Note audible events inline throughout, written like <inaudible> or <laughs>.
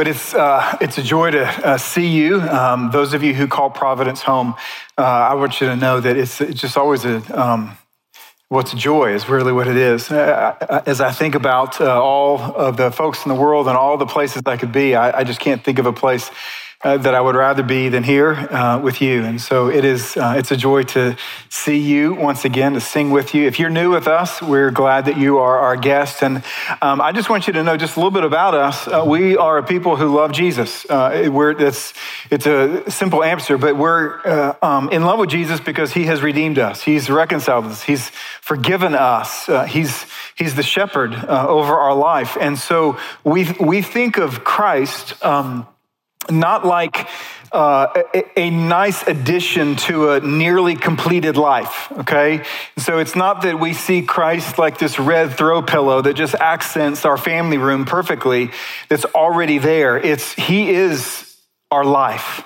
But it's, uh, it's a joy to uh, see you. Um, those of you who call Providence home, uh, I want you to know that it's, it's just always a, um, what's joy is really what it is. Uh, as I think about uh, all of the folks in the world and all the places I could be, I, I just can't think of a place uh, that I would rather be than here uh, with you. And so it is, uh, it's a joy to see you once again, to sing with you. If you're new with us, we're glad that you are our guest. And um, I just want you to know just a little bit about us. Uh, we are a people who love Jesus. Uh, we're, it's, it's a simple answer, but we're uh, um, in love with Jesus because he has redeemed us. He's reconciled us. He's forgiven us. he's, he's the shepherd over our life. And so we, we think of Christ um, not like uh, a, a, nice addition to a nearly completed life, okay? So it's not that we see Christ like this red throw pillow that just accents our family room perfectly, that's already there. It's He is our life,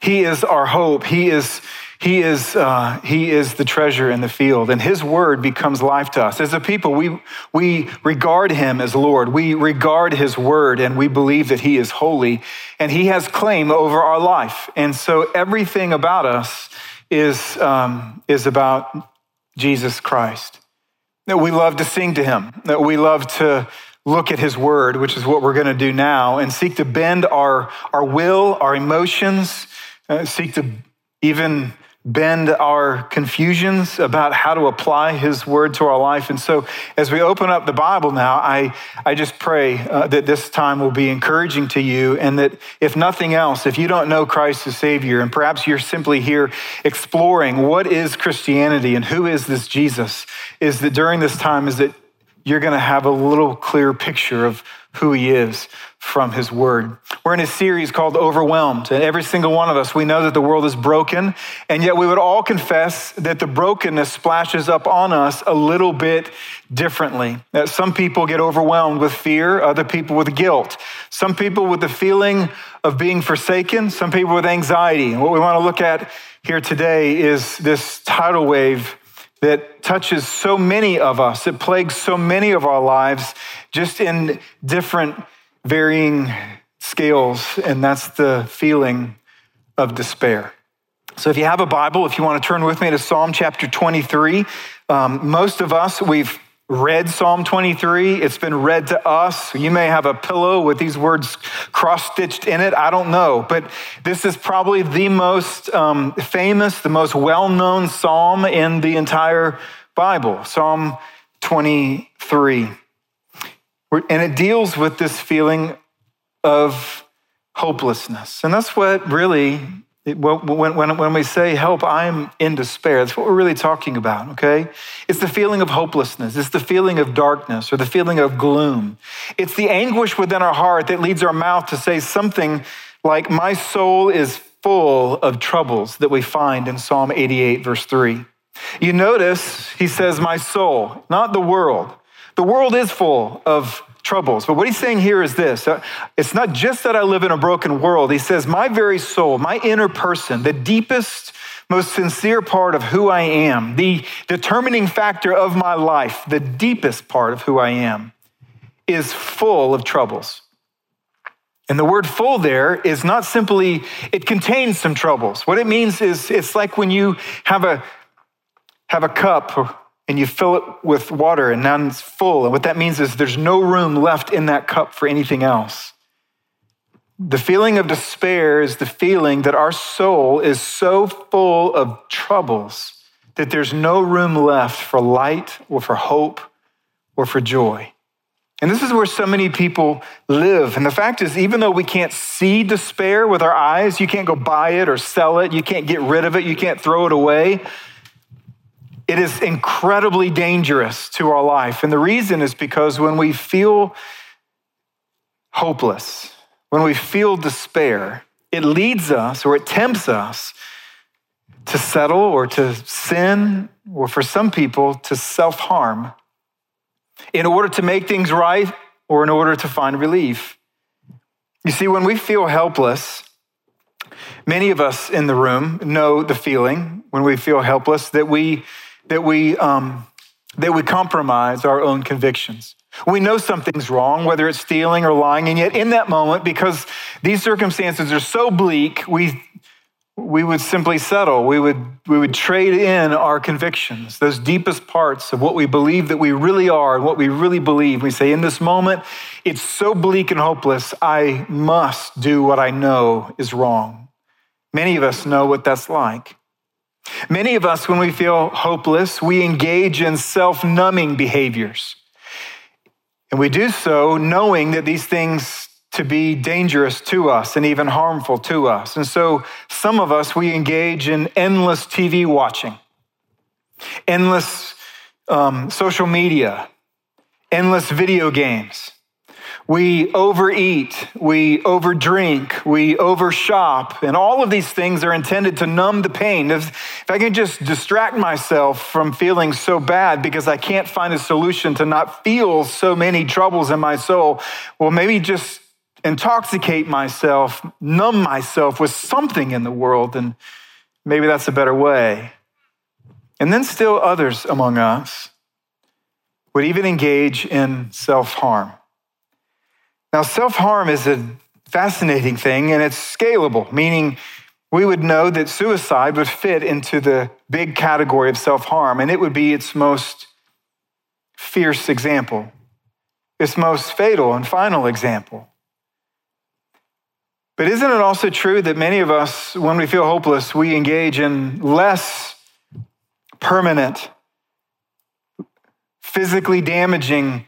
He is our hope, He is he is, uh, he is the treasure in the field, and his word becomes life to us. As a people, we, we regard him as Lord. We regard his word, and we believe that he is holy, and he has claim over our life. And so everything about us is, um, is about Jesus Christ. That we love to sing to him, that we love to look at his word, which is what we're going to do now, and seek to bend our, our will, our emotions, uh, seek to even bend our confusions about how to apply his word to our life. And so, as we open up the Bible now, I, I just pray uh, that this time will be encouraging to you, and that if nothing else, if you don't know Christ as Savior, and perhaps you're simply here exploring what is Christianity and who is this Jesus, is that during this time, is that you're going to have a little clear picture of who he is from his word. We're in a series called Overwhelmed, and every single one of us, we know that the world is broken, and yet we would all confess that the brokenness splashes up on us a little bit differently. That some people get overwhelmed with fear, other people with guilt, some people with the feeling of being forsaken, some people with anxiety. What we want to look at here today is this tidal wave that touches so many of us, it plagues so many of our lives, just in different, varying scales, and that's the feeling of despair. So, if you have a Bible, if you want to turn with me to Psalm chapter 23, um, most of us, we've read Psalm 23. It's been read to us. You may have a pillow with these words cross stitched in it. I don't know. But this is probably the most um, famous, the most well known psalm in the entire Bible Psalm 23. And it deals with this feeling of hopelessness. And that's what really when, when, when we say help, I'm in despair, that's what we're really talking about, okay? It's the feeling of hopelessness, it's the feeling of darkness or the feeling of gloom. It's the anguish within our heart that leads our mouth to say something like, My soul is full of troubles, that we find in Psalm 88, verse 3. You notice he says, My soul, not the world. The world is full of troubles. But what he's saying here is this uh, it's not just that I live in a broken world. He says, My very soul, my inner person, the deepest, most sincere part of who I am, the determining factor of my life, the deepest part of who I am, is full of troubles. And the word full there is not simply, it contains some troubles. What it means is it's like when you have a, have a cup and you fill it with water and now it's full. And what that means is there's no room left in that cup for anything else. The feeling of despair is the feeling that our soul is so full of troubles that there's no room left for light or for hope or for joy. And this is where so many people live. And the fact is, even though we can't see despair with our eyes, you can't go buy it or sell it, you can't get rid of it, you can't throw it away. It is incredibly dangerous to our life. And the reason is because when we feel hopeless, when we feel despair, it leads us or it tempts us to settle or to sin, or for some people, to self harm in order to make things right or in order to find relief. You see, when we feel helpless, many of us in the room know the feeling when we feel helpless that we that we, um, that we compromise our own convictions. We know something's wrong, whether it's stealing or lying, and yet in that moment, because these circumstances are so bleak, we, we would simply settle. We would, we would trade in our convictions, those deepest parts of what we believe that we really are and what we really believe. We say, in this moment, it's so bleak and hopeless, I must do what I know is wrong. Many of us know what that's like. Many of us, when we feel hopeless, we engage in self numbing behaviors. And we do so knowing that these things to be dangerous to us and even harmful to us. And so some of us, we engage in endless TV watching, endless um, social media, endless video games. We overeat, we overdrink, we overshop, and all of these things are intended to numb the pain. If, if I can just distract myself from feeling so bad because I can't find a solution to not feel so many troubles in my soul, well, maybe just intoxicate myself, numb myself with something in the world, and maybe that's a better way. And then still others among us would even engage in self harm. Now, self harm is a fascinating thing and it's scalable, meaning we would know that suicide would fit into the big category of self harm, and it would be its most fierce example, its most fatal and final example. But isn't it also true that many of us, when we feel hopeless, we engage in less permanent, physically damaging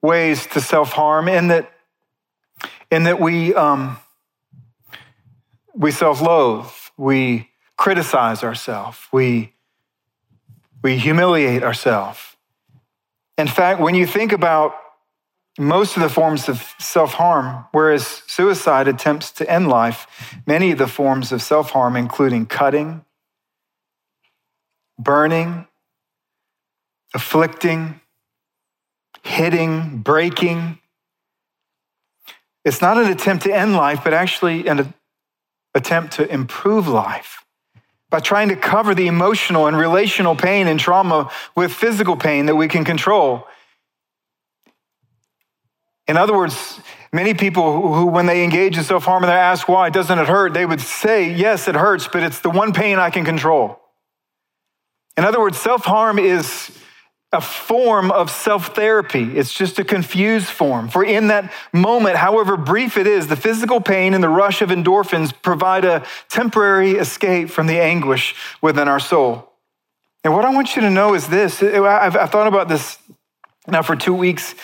ways to self harm, and that in that we, um, we self loathe, we criticize ourselves, we, we humiliate ourselves. In fact, when you think about most of the forms of self harm, whereas suicide attempts to end life, many of the forms of self harm, including cutting, burning, afflicting, hitting, breaking, it's not an attempt to end life, but actually an attempt to improve life by trying to cover the emotional and relational pain and trauma with physical pain that we can control. In other words, many people who, when they engage in self harm and they're asked why, doesn't it hurt? They would say, yes, it hurts, but it's the one pain I can control. In other words, self harm is a form of self therapy. It's just a confused form. For in that moment, however brief it is, the physical pain and the rush of endorphins provide a temporary escape from the anguish within our soul. And what I want you to know is this I've, thought about this now for two weeks.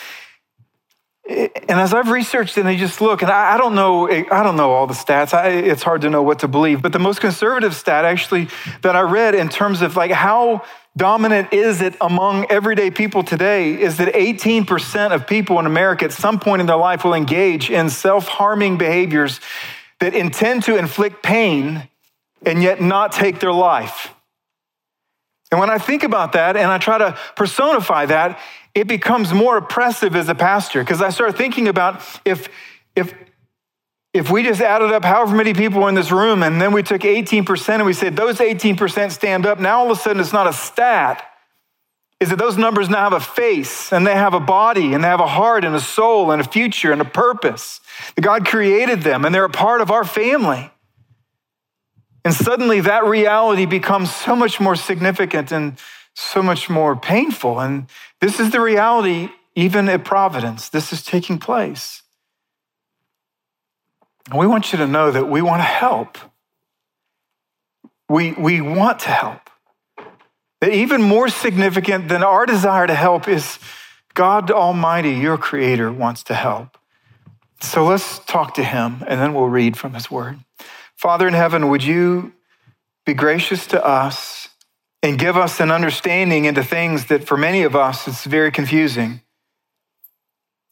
And as I've researched and I just look, and I, I don't know, I don't know all the stats. I, it's hard to know what to believe. But the most conservative stat, actually, that I read in terms of like how dominant is it among everyday people today is that 18% of people in America at some point in their life will engage in self harming behaviors that intend to inflict pain and yet not take their life. And when I think about that and I try to personify that, it becomes more oppressive as a pastor because I start thinking about if, if, if we just added up however many people were in this room and then we took 18% and we said those 18% stand up, now all of a sudden it's not a stat. Is that those numbers now have a face and they have a body and they have a heart and a soul and a future and a purpose. That God created them and they're a part of our family. And suddenly that reality becomes so much more significant and so much more painful. And this is the reality even at Providence. This is taking place. And we want you to know that we want to help. We, we want to help. That even more significant than our desire to help is God Almighty, your Creator, wants to help. So let's talk to Him and then we'll read from His Word. Father in heaven, would you be gracious to us and give us an understanding into things that for many of us it's very confusing?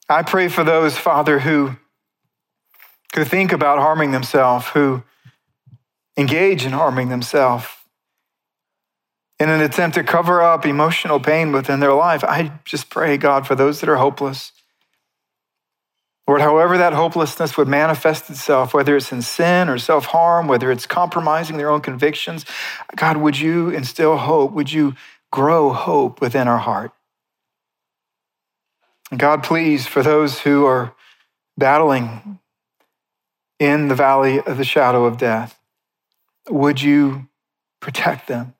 I pray for those, Father, who who think about harming themselves, who engage in harming themselves in an attempt to cover up emotional pain within their life. I just pray, God, for those that are hopeless. Lord, however that hopelessness would manifest itself, whether it's in sin or self harm, whether it's compromising their own convictions, God, would you instill hope? Would you grow hope within our heart? God, please, for those who are battling in the valley of the shadow of death, would you protect them?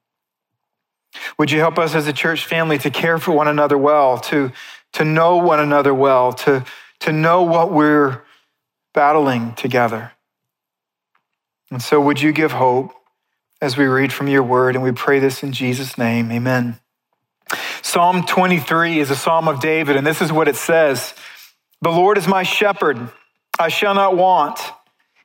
Would you help us as a church family to care for one another well, to, to know one another well, to, to know what we're battling together? And so, would you give hope as we read from your word? And we pray this in Jesus' name. Amen. Psalm 23 is a psalm of David, and this is what it says The Lord is my shepherd, I shall not want.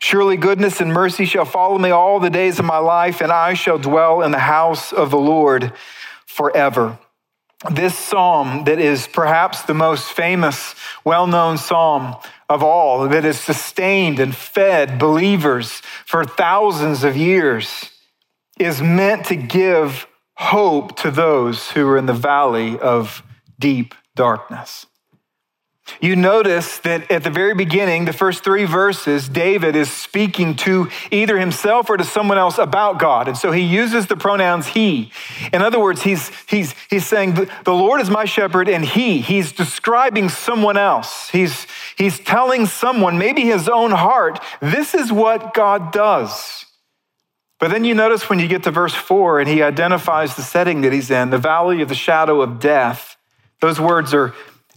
Surely goodness and mercy shall follow me all the days of my life, and I shall dwell in the house of the Lord forever. This psalm, that is perhaps the most famous, well known psalm of all, that has sustained and fed believers for thousands of years is meant to give hope to those who are in the valley of deep darkness. You notice that at the very beginning, the first three verses, David is speaking to either himself or to someone else about God. And so he uses the pronouns he. In other words, he's, he's, he's saying, The Lord is my shepherd, and he. He's describing someone else. He's, he's telling someone, maybe his own heart, this is what God does. But then you notice when you get to verse four and he identifies the setting that he's in, the valley of the shadow of death. Those words are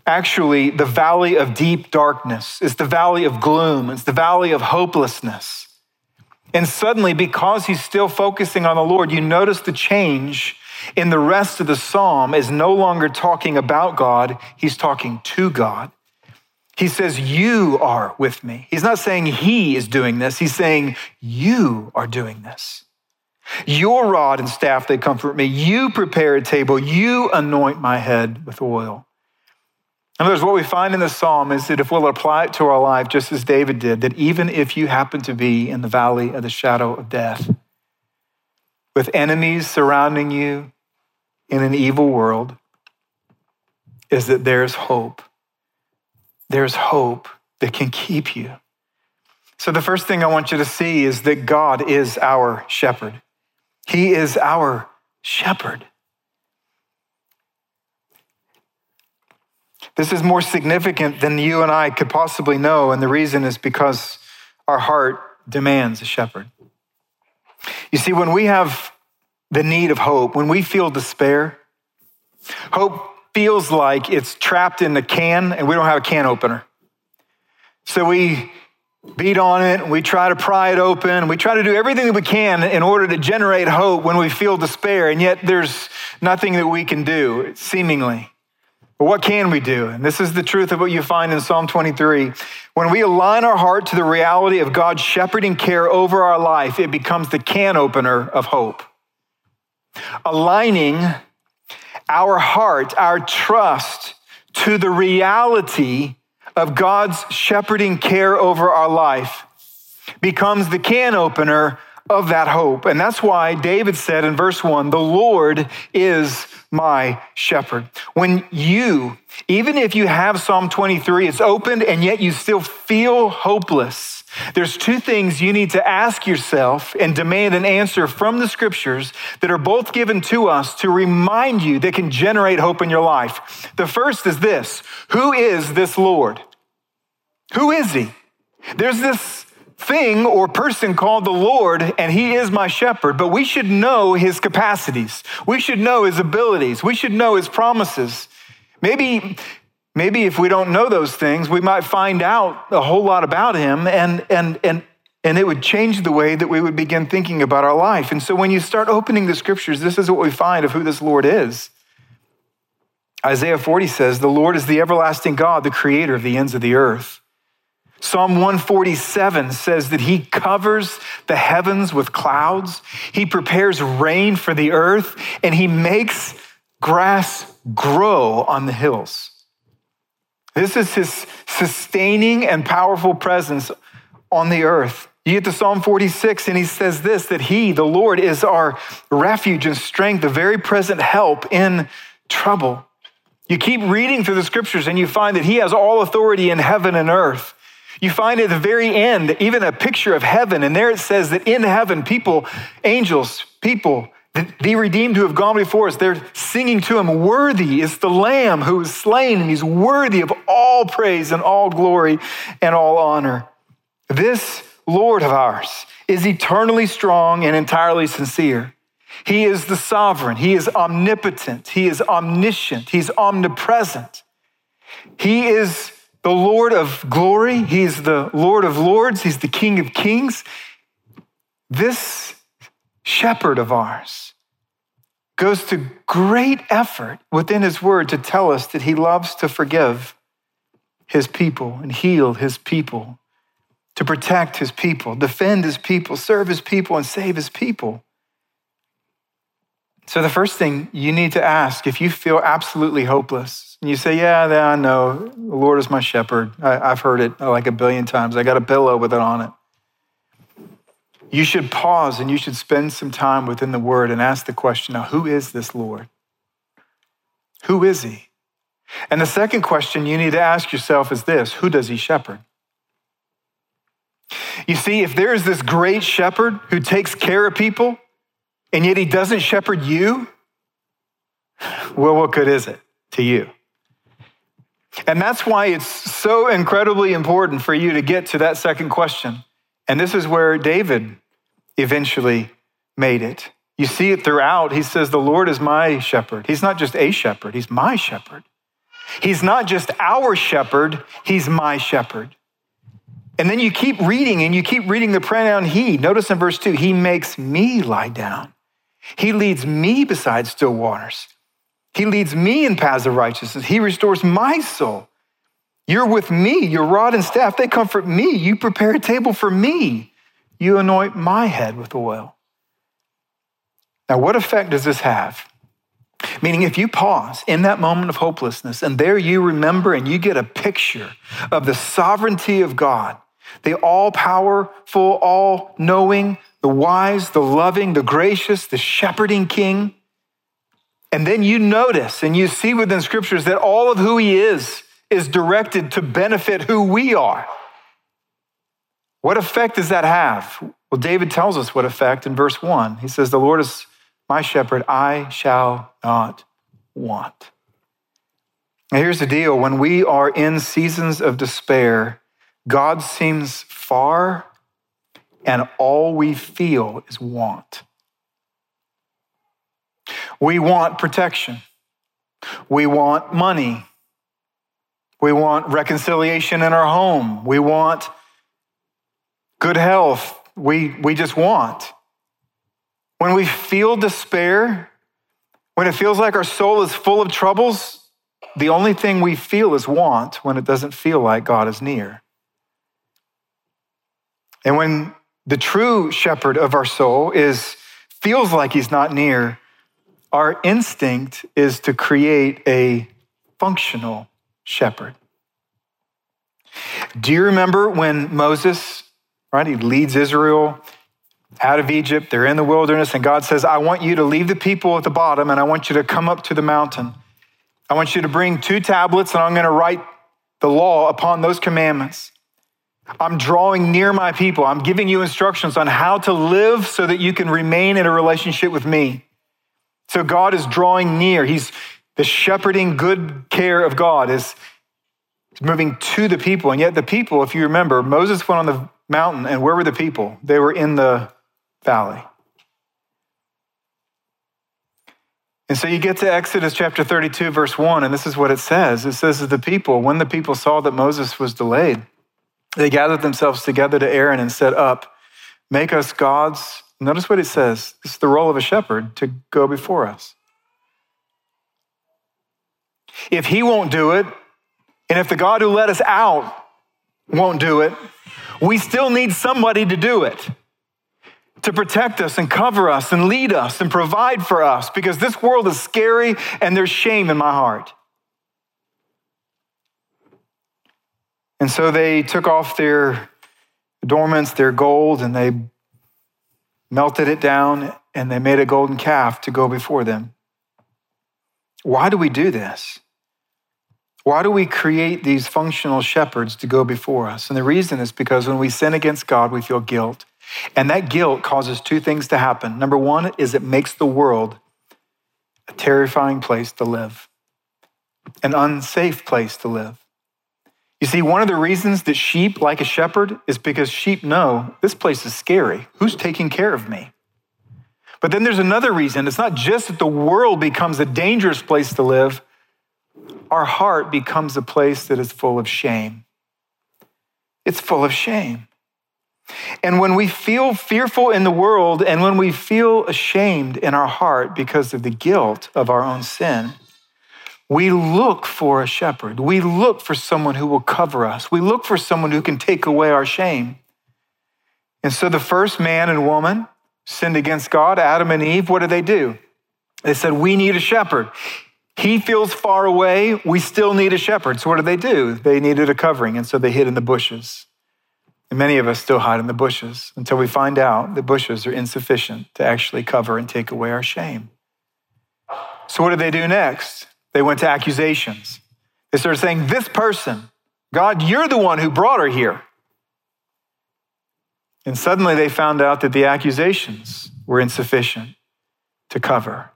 actually the valley of deep darkness. It's the valley of gloom. It's the valley of hopelessness. And suddenly, because he's still focusing on the Lord, you notice the change in the rest of the psalm is no longer talking about God, he's talking to God. He says, You are with me. He's not saying he is doing this, he's saying, You are doing this. Your rod and staff, they comfort me. You prepare a table. You anoint my head with oil. In other words, what we find in the psalm is that if we'll apply it to our life, just as David did, that even if you happen to be in the valley of the shadow of death, with enemies surrounding you in an evil world, is that there's hope there's hope that can keep you. So, the first thing I want you to see is that God is our shepherd. He is our shepherd. This is more significant than you and I could possibly know, and the reason is because our heart demands a shepherd. You see, when we have the need of hope, when we feel despair, hope feels like it's trapped in a can and we don't have a can opener. So we beat on it, we try to pry it open, we try to do everything that we can in order to generate hope when we feel despair, and yet there's nothing that we can do, seemingly. But what can we do? And this is the truth of what you find in Psalm 23. When we align our heart to the reality of God's shepherding care over our life, it becomes the can opener of hope. Aligning our heart, our trust to the reality of God's shepherding care over our life becomes the can opener of that hope. And that's why David said in verse 1 the Lord is my shepherd. When you, even if you have Psalm 23, it's opened and yet you still feel hopeless there's two things you need to ask yourself and demand an answer from the scriptures that are both given to us to remind you that can generate hope in your life. The first is this Who is this Lord? Who is he? There's this thing or person called the Lord, and he is my shepherd, but we should know his capacities. We should know his abilities. We should know his promises. Maybe Maybe if we don't know those things, we might find out a whole lot about him and, and, and, and it would change the way that we would begin thinking about our life. And so when you start opening the scriptures, this is what we find of who this Lord is. Isaiah 40 says, The Lord is the everlasting God, the creator of the ends of the earth. Psalm 147 says that he covers the heavens with clouds, he prepares rain for the earth, and he makes grass grow on the hills. This is his sustaining and powerful presence on the earth. You get to Psalm 46, and he says this that he, the Lord, is our refuge and strength, the very present help in trouble. You keep reading through the scriptures, and you find that he has all authority in heaven and earth. You find at the very end even a picture of heaven, and there it says that in heaven, people, angels, people, the redeemed who have gone before us, they're singing to him, Worthy is the Lamb who was slain, and he's worthy of all praise and all glory and all honor. This Lord of ours is eternally strong and entirely sincere. He is the sovereign, He is omnipotent, He is omniscient, He's omnipresent. He is the Lord of glory, He is the Lord of lords, He's the King of kings. This shepherd of ours goes to great effort within his word to tell us that he loves to forgive his people and heal his people, to protect his people, defend his people, serve his people, and save his people. So, the first thing you need to ask if you feel absolutely hopeless, and you say, Yeah, yeah, I know, the Lord is my shepherd. I, have heard it uh, like a billion times. I got a pillow with it on it you should pause and you should spend some time within the word and ask the question now, who is this Lord? Who is he? And the second question you need to ask yourself is this who does he shepherd? You see, if there is this great shepherd who takes care of people and yet he doesn't shepherd you, well, what good is it to you? And that's why it's so incredibly important for you to get to that second question. And this is where David eventually made it. You see it throughout. He says, The Lord is my shepherd. He's not just a shepherd, He's my shepherd. He's not just our shepherd, He's my shepherd. And then you keep reading and you keep reading the pronoun he. Notice in verse 2 He makes me lie down, He leads me beside still waters. He leads me in paths of righteousness. He restores my soul. You're with me, your rod and staff, they comfort me. You prepare a table for me. You anoint my head with oil. Now, what effect does this have? Meaning, if you pause in that moment of hopelessness and there you remember and you get a picture of the sovereignty of God, the all powerful, all knowing, the wise, the loving, the gracious, the shepherding king. And then you notice and you see within scriptures that all of who he is is directed to benefit who we are. What effect does that have? Well, David tells us what effect in verse 1. He says, The Lord is my shepherd, I shall not want. Now, here's the deal when we are in seasons of despair, God seems far, and all we feel is want. We want protection. We want money. We want reconciliation in our home. We want good health. We, we just want. When we feel despair, when it feels like our soul is full of troubles, the only thing we feel is want when it doesn't feel like God is near. And when the true shepherd of our soul is feels like he's not near, our instinct is to create a functional shepherd. Do you remember when Moses, right, he leads Israel out of Egypt, they're in the wilderness, and God says, I want you to leave the people at the bottom and I want you to come up to the mountain. I want you to bring two tablets and I'm going to write the law upon those commandments. I'm drawing near my people. I'm giving you instructions on how to live so that you can remain in a relationship with me. So God is drawing near. He's, the shepherding good care of God is moving to the people. And yet, the people, if you remember, Moses went on the mountain, and where were the people? They were in the valley. And so you get to Exodus chapter 32, verse 1, and this is what it says. It says that the people, when the people saw that Moses was delayed, they gathered themselves together to Aaron and said, Up, make us gods. Notice what it says. It's the role of a shepherd to go before us. If he won't do it, and if the God who let us out won't do it, we still need somebody to do it to protect us and cover us and lead us and provide for us because this world is scary and there's shame in my heart. And so they took off their adornments, their gold, and they melted it down and they made a golden calf to go before them. Why do we do this? Why do we create these functional shepherds to go before us? And the reason is because when we sin against God, we feel guilt. And that guilt causes two things to happen. Number one is it makes the world a terrifying place to live, an unsafe place to live. You see, one of the reasons that sheep like a shepherd is because sheep know this place is scary. Who's taking care of me? But then there's another reason. It's not just that the world becomes a dangerous place to live, our heart becomes a place that is full of shame. It's full of shame. And when we feel fearful in the world and when we feel ashamed in our heart because of the guilt of our own sin, we look for a shepherd. We look for someone who will cover us. We look for someone who can take away our shame. And so the first man and woman sinned against God, Adam and Eve, what did they do? They said, We need a shepherd. He feels far away. We still need a shepherd. So what did they do? They needed a covering, and so they hid in the bushes. And many of us still hide in the bushes until we find out the bushes are insufficient to actually cover and take away our shame. So what did they do next? They went to accusations. They started saying, This person, God, you're the one who brought her here. And suddenly they found out that the accusations were insufficient to cover.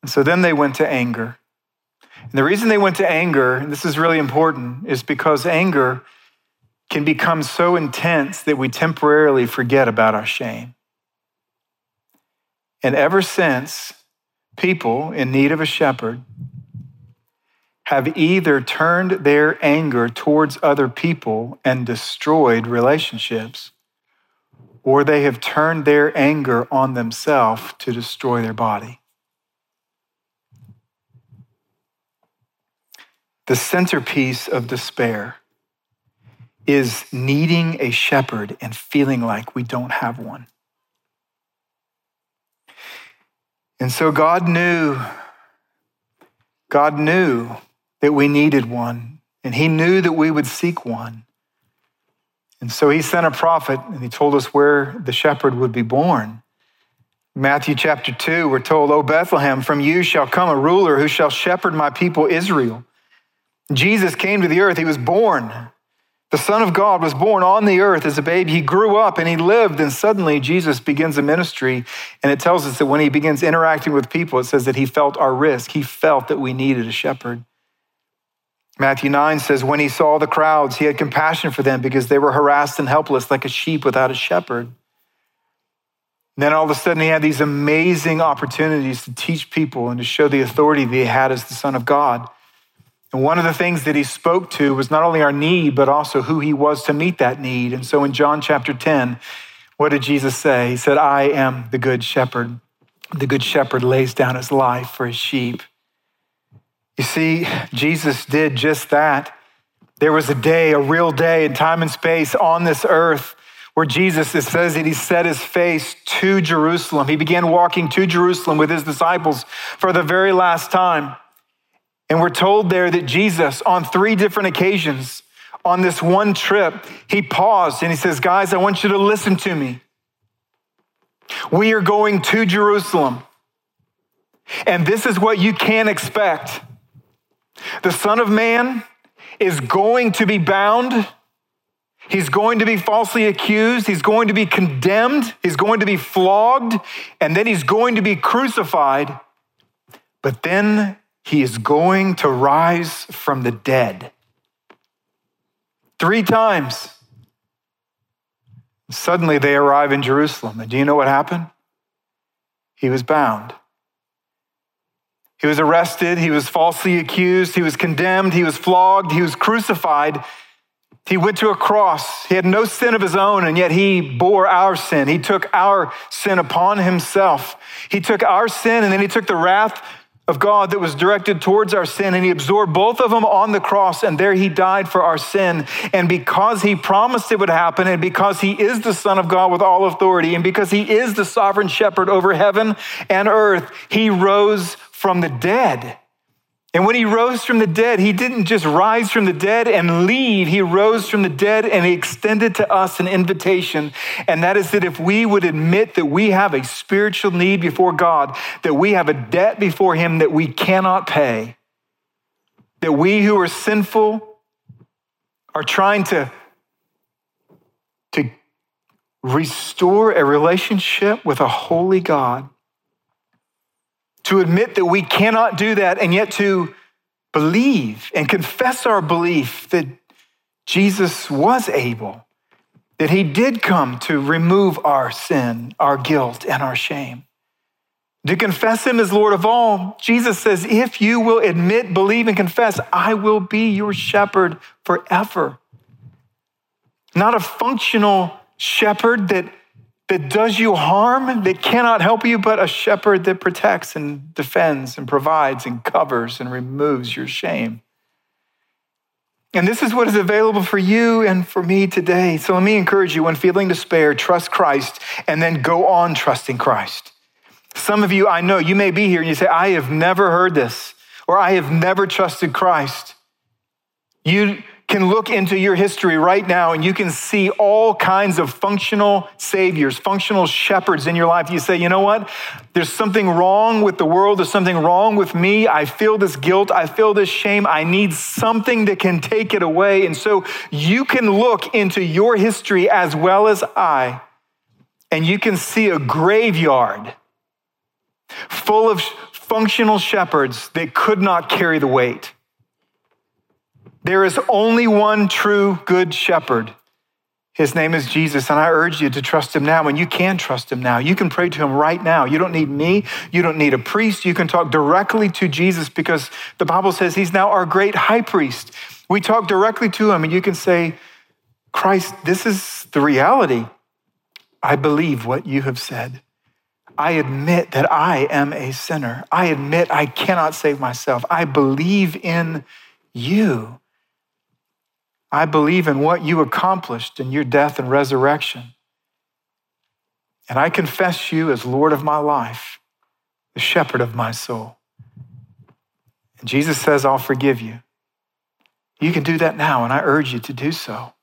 And so then they went to anger. And the reason they went to anger, and this is really important, is because anger can become so intense that we temporarily forget about our shame. And ever since, people in need of a shepherd have either turned their anger towards other people and destroyed relationships, or they have turned their anger on themselves to destroy their body. The centerpiece of despair is needing a shepherd and feeling like we don't have one. And so God knew, God knew that we needed one, and He knew that we would seek one. And so He sent a prophet, and He told us where the shepherd would be born. Matthew chapter 2, we're told, O Bethlehem, from you shall come a ruler who shall shepherd my people Israel. Jesus came to the earth, He was born. The Son of God was born on the earth as a baby. He grew up and he lived, and suddenly Jesus begins a ministry. And it tells us that when he begins interacting with people, it says that he felt our risk. He felt that we needed a shepherd. Matthew 9 says, When he saw the crowds, he had compassion for them because they were harassed and helpless like a sheep without a shepherd. And then all of a sudden, he had these amazing opportunities to teach people and to show the authority that he had as the Son of God. And one of the things that he spoke to was not only our need, but also who he was to meet that need. And so in John chapter 10, what did Jesus say? He said, I am the good shepherd. The good shepherd lays down his life for his sheep. You see, Jesus did just that. There was a day, a real day in time and space on this earth where Jesus, it says that he set his face to Jerusalem. He began walking to Jerusalem with his disciples for the very last time. And we're told there that Jesus, on three different occasions, on this one trip, he paused and he says, Guys, I want you to listen to me. We are going to Jerusalem. And this is what you can expect. The Son of Man is going to be bound. He's going to be falsely accused. He's going to be condemned. He's going to be flogged. And then he's going to be crucified. But then he is going to rise from the dead. Three times. Suddenly they arrive in Jerusalem. And do you know what happened? He was bound. He was arrested, he was falsely accused, he was condemned, he was flogged, he was crucified. He went to a cross. He had no sin of his own, and yet he bore our sin. He took our sin upon himself. He took our sin, and then he took the wrath of God that was directed towards our sin, and he absorbed both of them on the cross, and there he died for our sin. And because he promised it would happen, and because he is the Son of God with all authority, and because he is the sovereign shepherd over heaven and earth, he rose from the dead. And when he rose from the dead, he didn't just rise from the dead and leave. He rose from the dead and he extended to us an invitation. And that is that if we would admit that we have a spiritual need before God, that we have a debt before him that we cannot pay, that we who are sinful are trying to, to restore a relationship with a holy God to admit that we cannot do that and yet to believe and confess our belief that Jesus was able, that he did come to remove our sin, our guilt, and our shame. To confess him as Lord of all, Jesus says, if you will admit, believe, and confess, I will be your shepherd forever. Not a functional shepherd that that does you harm, that cannot help you, but a shepherd that protects and defends and provides and covers and removes your shame. And this is what is available for you and for me today. So let me encourage you when feeling despair, trust Christ and then go on trusting Christ. Some of you, I know, you may be here and you say, I have never heard this, or I have never trusted Christ. You can look into your history right now and you can see all kinds of functional saviors, functional shepherds in your life. You say, you know what? There's something wrong with the world. There's something wrong with me. I feel this guilt. I feel this shame. I need something that can take it away. And so you can look into your history as well as I, and you can see a graveyard full of functional shepherds that could not carry the weight. There is only one true good shepherd. His name is Jesus, and I urge you to trust him now. And you can trust him now. You can pray to him right now. You don't need me. You don't need a priest. You can talk directly to Jesus because the Bible says he's now our great high priest. We talk directly to him, and you can say, Christ, this is the reality. I believe what you have said. I admit that I am a sinner. I admit I cannot save myself. I believe in you. I believe in what you accomplished in your death and resurrection. And I confess you as Lord of my life, the shepherd of my soul. And Jesus says, I'll forgive you. You can do that now, and I urge you to do so.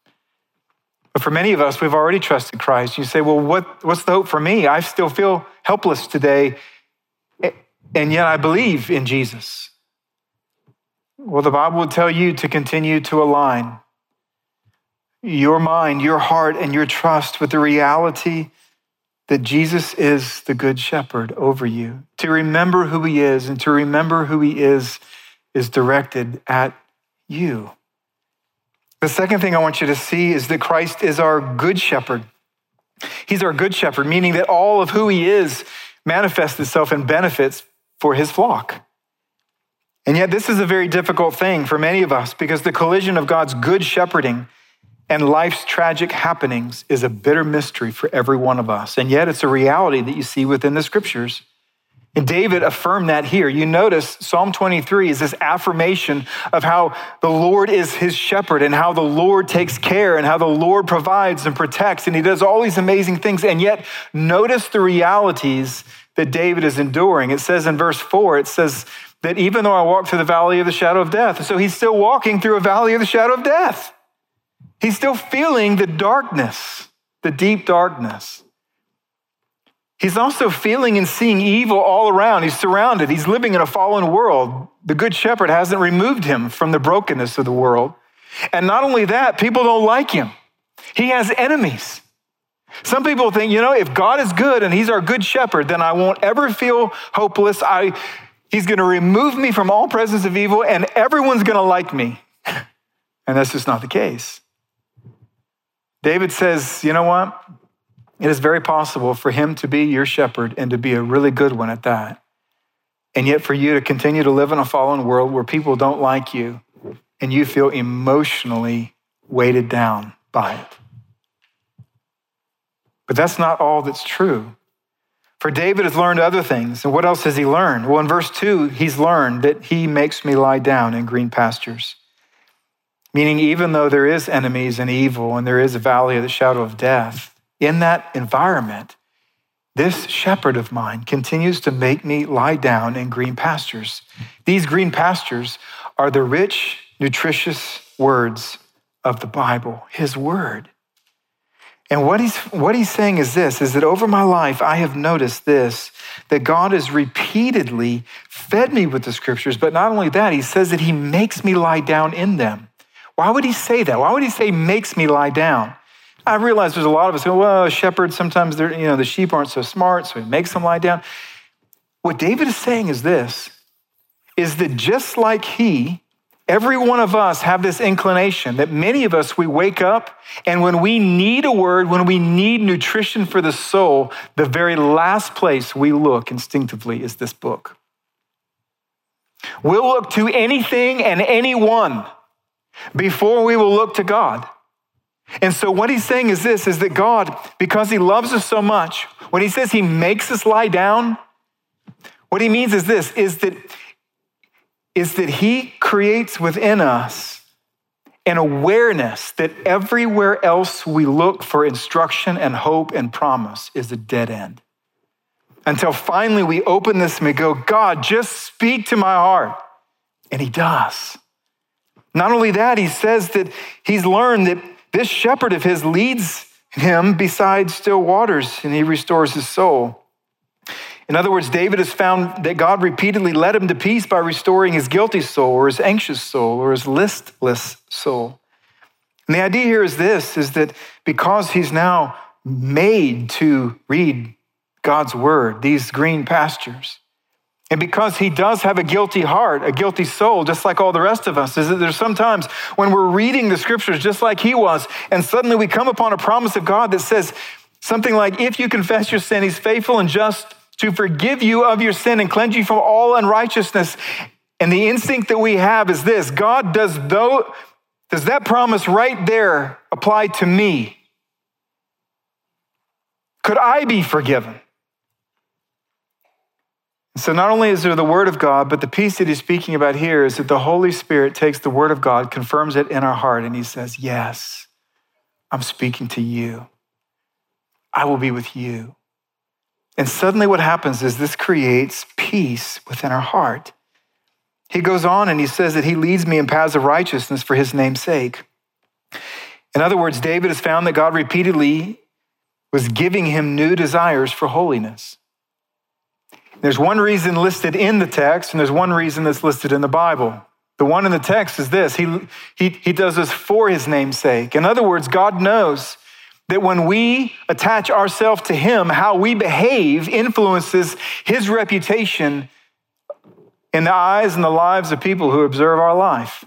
But for many of us, we've already trusted Christ. You say, well, what, what's the hope for me? I still feel helpless today, and yet I believe in Jesus. Well, the Bible would tell you to continue to align your mind, your heart, and your trust with the reality that Jesus is the good shepherd over you. To remember who he is and to remember who he is is directed at you. The second thing I want you to see is that Christ is our good shepherd. He's our good shepherd, meaning that all of who he is manifests itself in benefits for his flock. And yet, this is a very difficult thing for many of us because the collision of God's good shepherding and life's tragic happenings is a bitter mystery for every one of us. And yet it's a reality that you see within the scriptures. And David affirmed that here. You notice Psalm 23 is this affirmation of how the Lord is his shepherd and how the Lord takes care and how the Lord provides and protects. And he does all these amazing things. And yet, notice the realities that David is enduring. It says in verse 4, it says that even though I walk through the valley of the shadow of death, so he's still walking through a valley of the shadow of death. He's still feeling the darkness, the deep darkness. He's also feeling and seeing evil all around. He's surrounded. He's living in a fallen world. The Good Shepherd hasn't removed him from the brokenness of the world. And not only that, people don't like him. He has enemies. Some people think, you know, if God is good and he's our good shepherd, then I won't ever feel hopeless. I, he's going to remove me from all presence of evil and everyone's going to like me. <laughs> And that's just not the case. David says, you know what? It is very possible for him to be your shepherd and to be a really good one at that. And yet, for you to continue to live in a fallen world where people don't like you and you feel emotionally weighted down by it. But that's not all that's true. For David has learned other things. And what else has he learned? Well, in verse 2, he's learned that he makes me lie down in green pastures. Meaning, even though there is enemies and evil and there is a valley of the shadow of death, in that environment, This shepherd of mine continues to make me lie down in green pastures. These green pastures are the rich, nutritious words of the Bible, his word. And what he's, what he's saying is this is that over my life, I have noticed this that God has repeatedly fed me with the scriptures, but not only that, he says that he makes me lie down in them. Why would he say that? Why would he say makes me lie down? I realize there's a lot of us go, well, shepherds, sometimes they're, you know, the sheep aren't so smart, so he makes them lie down. What David is saying is this is that just like he, Every one of us have this inclination that many of us, we wake up and when we need a word, when we need nutrition for the soul, the very last place we look instinctively is this book. We'll look to anything and anyone before we will look to God. And so what he's saying is this is that God, because he loves us so much, when he says he makes us lie down, what he means is this is that is that He creates within us an awareness that everywhere else we look for instruction and hope and promise is a dead end. Until finally we open this and we go, God, just speak to my heart. And He does. Not only that, He says that He's learned that this shepherd of His leads him beside still waters and He restores his soul. In other words, David has found that God repeatedly led him to peace by restoring his guilty soul or his anxious soul or his listless soul. And the idea here is this is that because he's now made to read God's word, these green pastures, and because he does have a guilty heart, a guilty soul, just like all the rest of us, is that there's sometimes when we're reading the scriptures just like he was, and suddenly we come upon a promise of God that says something like, if you confess your sin, he's faithful and just to forgive you of your sin and cleanse you from all unrighteousness. And the instinct that we have is this God does though does that promise right there apply to me? Could I be forgiven? So, not only is there the Word of God, but the peace that he's speaking about here is that the Holy Spirit takes the Word of God, confirms it in our heart, and he says, Yes, I'm speaking to you. I will be with you. And suddenly, what happens is this creates peace within our heart. He goes on and he says that he leads me in paths of righteousness for his name's sake. In other words, David has found that God repeatedly was giving him new desires for holiness. There's one reason listed in the text, and there's one reason that's listed in the Bible. The one in the text is this He, he, he does this for his name's sake. In other words, God knows that when we attach ourselves to Him, how we behave influences His reputation in the eyes and the lives of people who observe our life.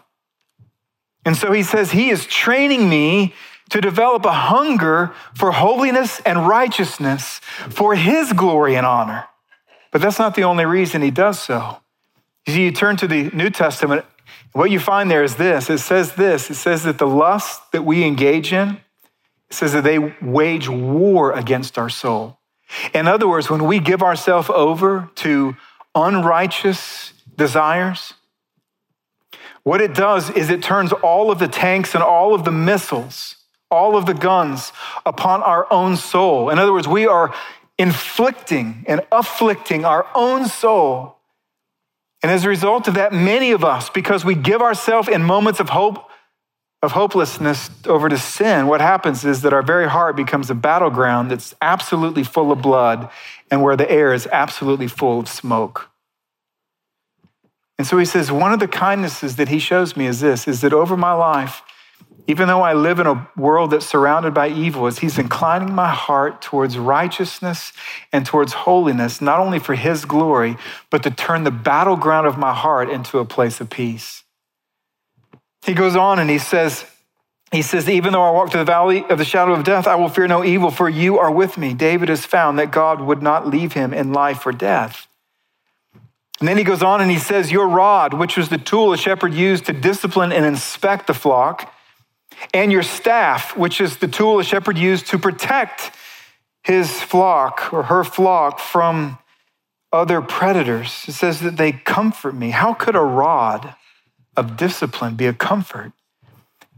And so He says, He is training me to develop a hunger for holiness and righteousness for His glory and honor. But that's not the only reason He does so. You see, you turn to the New Testament, what you find there is this it says this it says that the lust that we engage in, it says that they wage war against our soul. In other words, when we give ourselves over to unrighteous desires, what it does is it turns all of the tanks and all of the missiles, all of the guns upon our own soul. In other words, we are inflicting and afflicting our own soul. And as a result of that, many of us, because we give ourselves in moments of hope of hopelessness over to sin, what happens is that our very heart becomes a battleground that's absolutely full of blood and where the air is absolutely full of smoke. And so he says, one of the kindnesses that he shows me is this is that over my life, even though I live in a world that's surrounded by evil, is he's inclining my heart towards righteousness and towards holiness, not only for his glory, but to turn the battleground of my heart into a place of peace. He goes on and he says, he says, even though I walk through the valley of the shadow of death, I will fear no evil, for you are with me. David has found that God would not leave him in life or death. And then he goes on and he says, Your rod, which was the tool a shepherd used to discipline and inspect the flock, and your staff, which is the tool a shepherd used to protect his flock or her flock from other predators. It says that they comfort me. How could a rod of discipline be a comfort.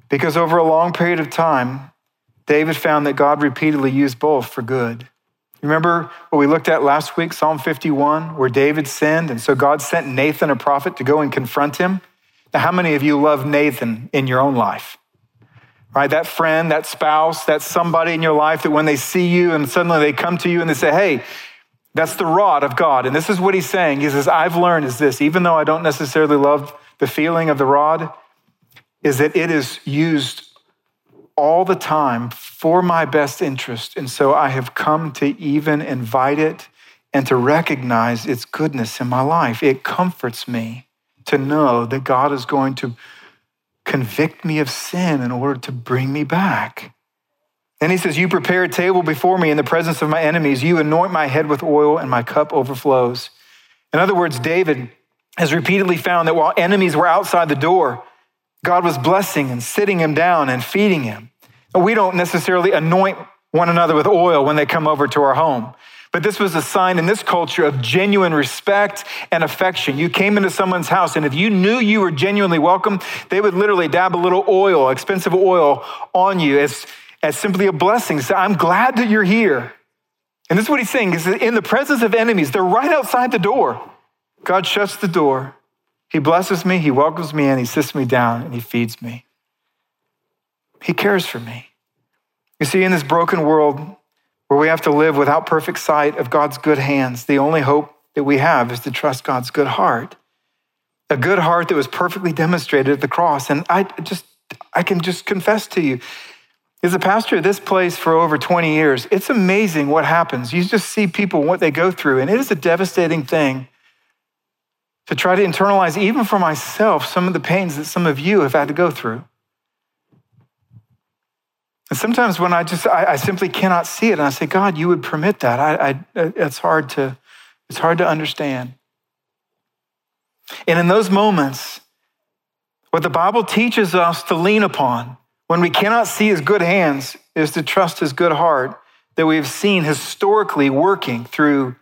Because over a long period of time, David found that God repeatedly used both for good. Remember what we looked at last week, Psalm 51, where David sinned, and so God sent Nathan, a prophet, to go and confront him? Now, how many of you love Nathan in your own life? Right? That friend, that spouse, that somebody in your life that when they see you and suddenly they come to you and they say, hey, that's the rod of God. And this is what he's saying. He says, I've learned is this, even though I don't necessarily love the feeling of the rod, is that it is used all the time for my best interest. And so I have come to even invite it and to recognize its goodness in my life. It comforts me to know that God is going to convict me of sin in order to bring me back. Then he says, You prepare a table before me in the presence of my enemies. You anoint my head with oil, and my cup overflows. In other words, David has repeatedly found that while enemies were outside the door, God was blessing and sitting him down and feeding him. We don't necessarily anoint one another with oil when they come over to our home. But this was a sign in this culture of genuine respect and affection. You came into someone's house, and if you knew you were genuinely welcome, they would literally dab a little oil, expensive oil, on you as, as simply a blessing. Say, I'm glad that you're here. And this is what he's saying is in the presence of enemies, they're right outside the door. God shuts the door. He blesses me, he welcomes me in, he sits me down, and he feeds me. He cares for me. You see, in this broken world, where we have to live without perfect sight of God's good hands, the only hope that we have is to trust God's good heart. A good heart that was perfectly demonstrated at the cross. And I just, I can just confess to you, as a pastor of this place for over 20 years, it's amazing what happens. You just see people, what they go through, and it is a devastating thing to try to internalize, even for myself, some of the pains that some of you have had to go through. Sometimes when I just, I, I, simply cannot see it, and I say, God, you would permit that. I, I, it's hard to, it's hard to understand. And in those moments, what the Bible teaches us to lean upon when we cannot see his good hands is to trust his good heart that we have seen historically working through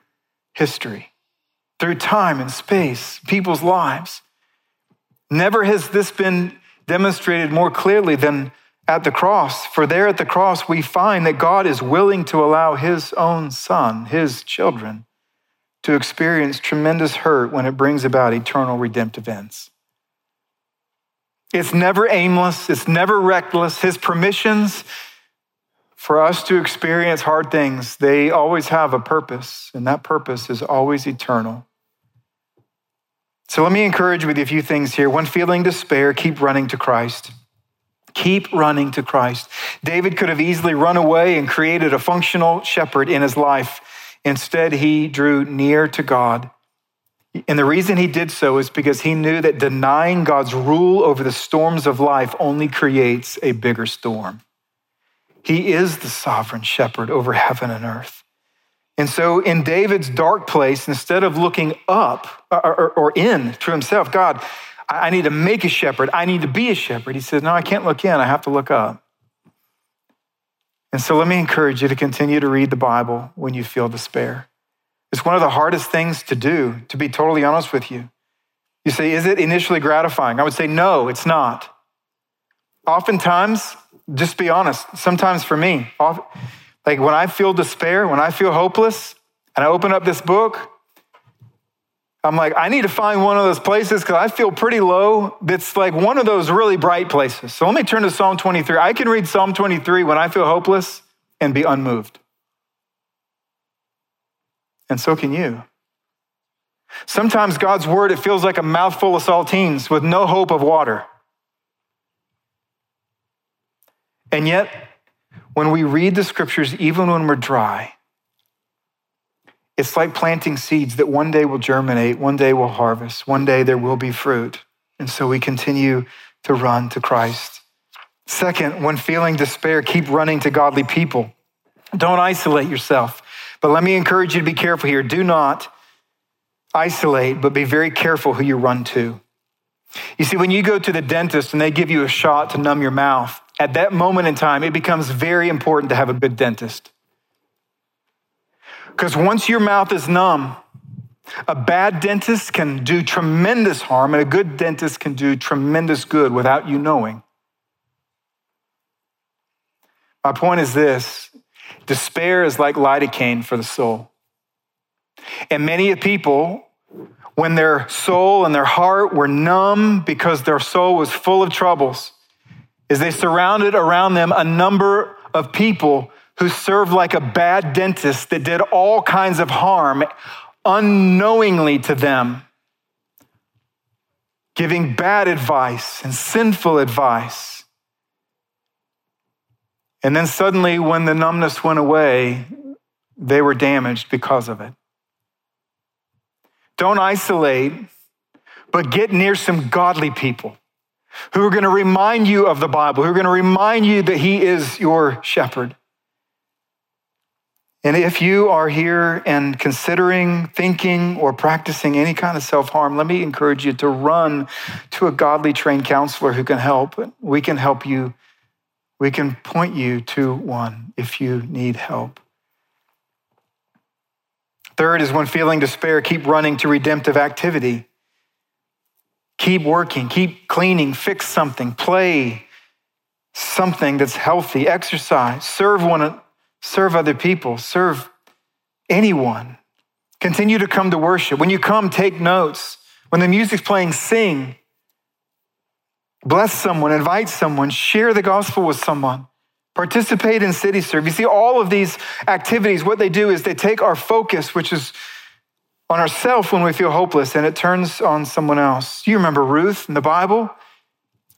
history, through time and space, people's lives. Never has this been demonstrated more clearly than at the cross. For there at the cross, we find that God is willing to allow his own son, his children, to experience tremendous hurt when it brings about eternal redemptive ends. It's never aimless, it's never reckless. His permissions for us to experience hard things, they always have a purpose, and that purpose is always eternal. So let me encourage you with a few things here. When feeling despair, keep running to Christ. Keep running to Christ. David could have easily run away and created a functional shepherd in his life. Instead, he drew near to God. And the reason he did so is because he knew that denying God's rule over the storms of life only creates a bigger storm. He is the sovereign shepherd over heaven and earth. And so, in David's dark place, instead of looking up uh, or, or in to himself, God, I need to make a shepherd. I need to be a shepherd. He says, No, I can't look in. I have to look up. And so let me encourage you to continue to read the Bible when you feel despair. It's one of the hardest things to do, to be totally honest with you. You say, Is it initially gratifying? I would say, No, it's not. Oftentimes, just be honest, sometimes for me, like when I feel despair, when I feel hopeless, and I open up this book, I'm like, I need to find one of those places because I feel pretty low. That's like one of those really bright places. So let me turn to Psalm 23. I can read Psalm 23 when I feel hopeless and be unmoved. And so can you. Sometimes God's word, it feels like a mouthful of saltines with no hope of water. And yet, when we read the scriptures, even when we're dry, it's like planting seeds that one day will germinate, one day will harvest, one day there will be fruit. And so we continue to run to Christ. Second, when feeling despair, keep running to godly people. Don't isolate yourself. But let me encourage you to be careful here. Do not isolate, but be very careful who you run to. You see, when you go to the dentist and they give you a shot to numb your mouth, at that moment in time, it becomes very important to have a good dentist. Because once your mouth is numb, a bad dentist can do tremendous harm, and a good dentist can do tremendous good without you knowing. My point is this Despair is like lidocaine for the soul. And many people, when their soul and their heart were numb because their soul was full of troubles, is they surrounded around them a number of people who served like a bad dentist that did all kinds of harm unknowingly to them, giving bad advice and sinful advice. And then suddenly, when the numbness went away, they were damaged because of it. Don't isolate, but get near some godly people who are going to remind you of the Bible, who are going to remind you that He is your shepherd. And if you are here and considering, thinking, or practicing any kind of self harm, let me encourage you to run to a godly trained counselor who can help. We can help you. We can point you to one if you need help. Third is when feeling despair, keep running to redemptive activity. Keep working, keep cleaning, fix something, play something that's healthy, exercise, serve one serve other people, serve anyone. Continue to come to worship. When you come, take notes. When the music's playing, sing. Bless someone, invite someone, share the gospel with someone. Participate in city serve. You see, all of these activities, what they do is they take our focus, which is on ourselves when we feel hopeless, and it turns on someone else. You remember Ruth in the Bible?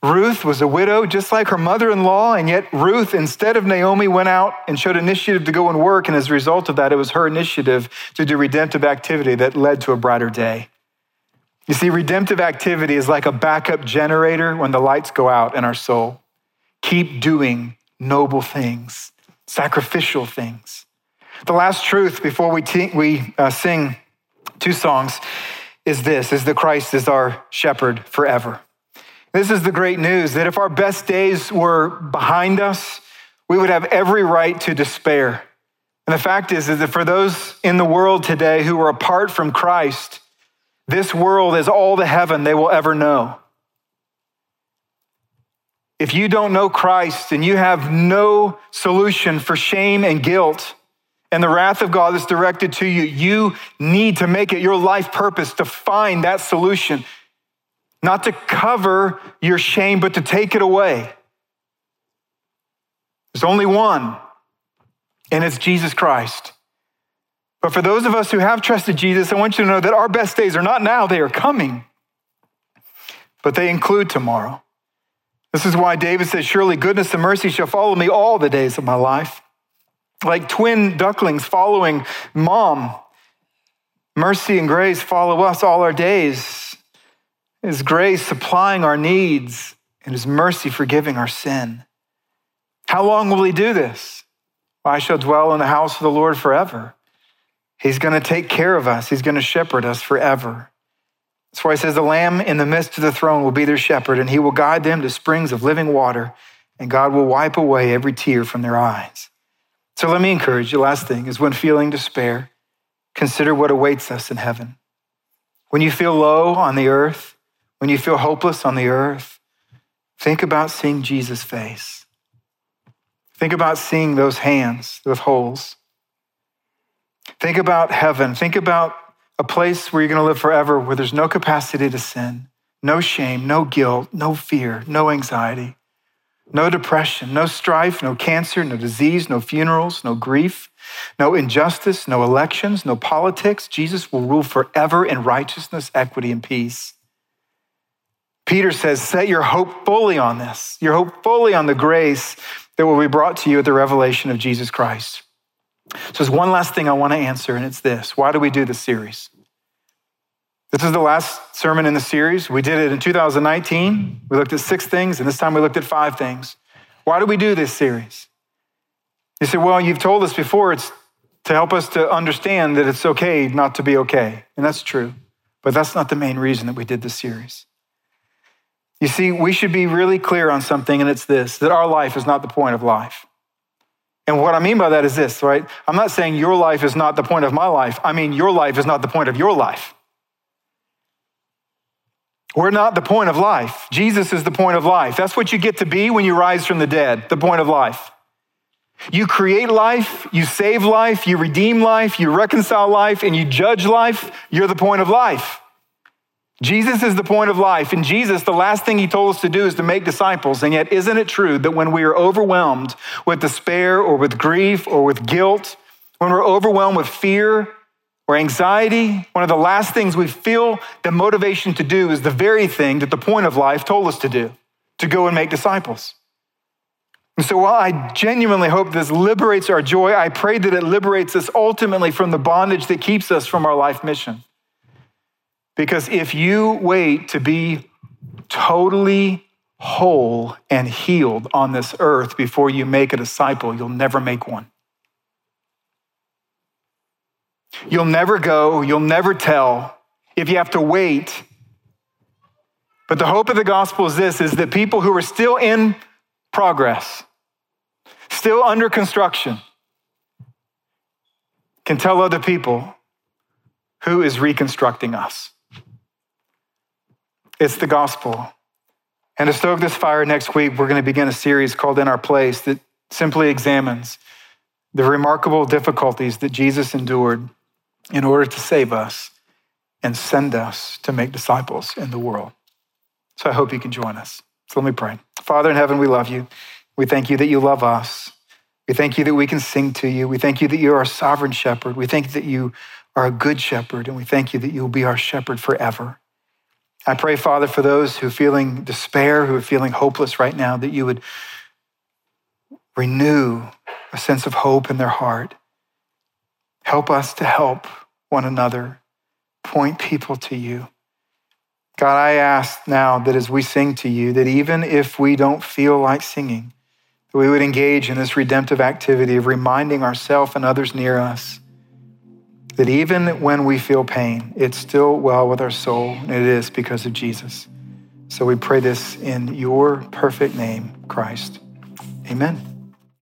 Ruth was a widow, just like her mother in law, and yet Ruth, instead of Naomi, went out and showed initiative to go and work. And as a result of that, it was her initiative to do redemptive activity that led to a brighter day. You see, redemptive activity is like a backup generator when the lights go out in our soul. Keep doing noble things, sacrificial things. The last truth before we, te- we uh, sing two songs is this is that Christ is our shepherd forever. This is the great news that if our best days were behind us, we would have every right to despair. And the fact is, is that for those in the world today who are apart from Christ, this world is all the heaven they will ever know. If you don't know Christ and you have no solution for shame and guilt and the wrath of God that's directed to you, you need to make it your life purpose to find that solution not to cover your shame, but to take it away. There's only one, and it's Jesus Christ. But for those of us who have trusted Jesus, I want you to know that our best days are not now, they are coming, but they include tomorrow. This is why David says, Surely goodness and mercy shall follow me all the days of my life. Like twin ducklings following mom, mercy and grace follow us all our days. His grace supplying our needs and His mercy forgiving our sin. How long will He do this? I shall dwell in the house of the Lord forever. He's going to take care of us, He's going to shepherd us forever. That's why He says, The Lamb in the midst of the throne will be their shepherd, and He will guide them to springs of living water, and God will wipe away every tear from their eyes. So let me encourage you. Last thing is when feeling despair, consider what awaits us in heaven. When you feel low on the earth, when you feel hopeless on the earth, think about seeing Jesus' face. Think about seeing those hands with holes. Think about heaven. Think about a place where you're going to live forever where there's no capacity to sin, no shame, no guilt, no fear, no anxiety, no depression, no strife, no cancer, no disease, no funerals, no grief, no injustice, no elections, no politics. Jesus will rule forever in righteousness, equity, and peace. Peter says, set your hope fully on this, your hope fully on the grace that will be brought to you at the revelation of Jesus Christ. So there's one last thing I want to answer, and it's this Why do we do this series? This is the last sermon in the series. We did it in 2019. We looked at six things, and this time we looked at five things. Why do we do this series? You say, well, you've told us before it's to help us to understand that it's okay not to be okay. And that's true. But that's not the main reason that we did this series. You see, we should be really clear on something, and it's this that our life is not the point of life. And what I mean by that is this, right? I'm not saying your life is not the point of my life. I mean, your life is not the point of your life. We're not the point of life. Jesus is the point of life. That's what you get to be when you rise from the dead, the point of life. You create life, you save life, you redeem life, you reconcile life, and you judge life. You're the point of life. Jesus is the point of life. And Jesus, the last thing he told us to do is to make disciples. And yet, isn't it true that when we are overwhelmed with despair or with grief or with guilt, when we're overwhelmed with fear or anxiety, one of the last things we feel the motivation to do is the very thing that the point of life told us to do to go and make disciples. And so, while I genuinely hope this liberates our joy, I pray that it liberates us ultimately from the bondage that keeps us from our life mission. Because if you wait to be totally whole and healed on this earth before you make a disciple, you'll never make one. You'll never go, you'll never tell if you have to wait. But the hope of the gospel is this is that people who are still in progress, still under construction, can tell other people who is reconstructing us. It's the gospel. And to stoke this fire next week, we're going to begin a series called In Our Place that simply examines the remarkable difficulties that Jesus endured in order to save us and send us to make disciples in the world. So I hope you can join us. So let me pray. Father in heaven, we love you. We thank you that you love us. We thank you that we can sing to you. We thank you that you are a sovereign shepherd. We thank that you are a good shepherd, and we thank you that you'll be our shepherd forever. I pray, Father, for those who are feeling despair, who are feeling hopeless right now, that you would renew a sense of hope in their heart. Help us to help one another, point people to you. God, I ask now that as we sing to you, that even if we don't feel like singing, that we would engage in this redemptive activity of reminding ourselves and others near us that even when we feel pain, it's still well with our soul, and it is because of Jesus. So we pray this in your perfect name, Christ. Amen.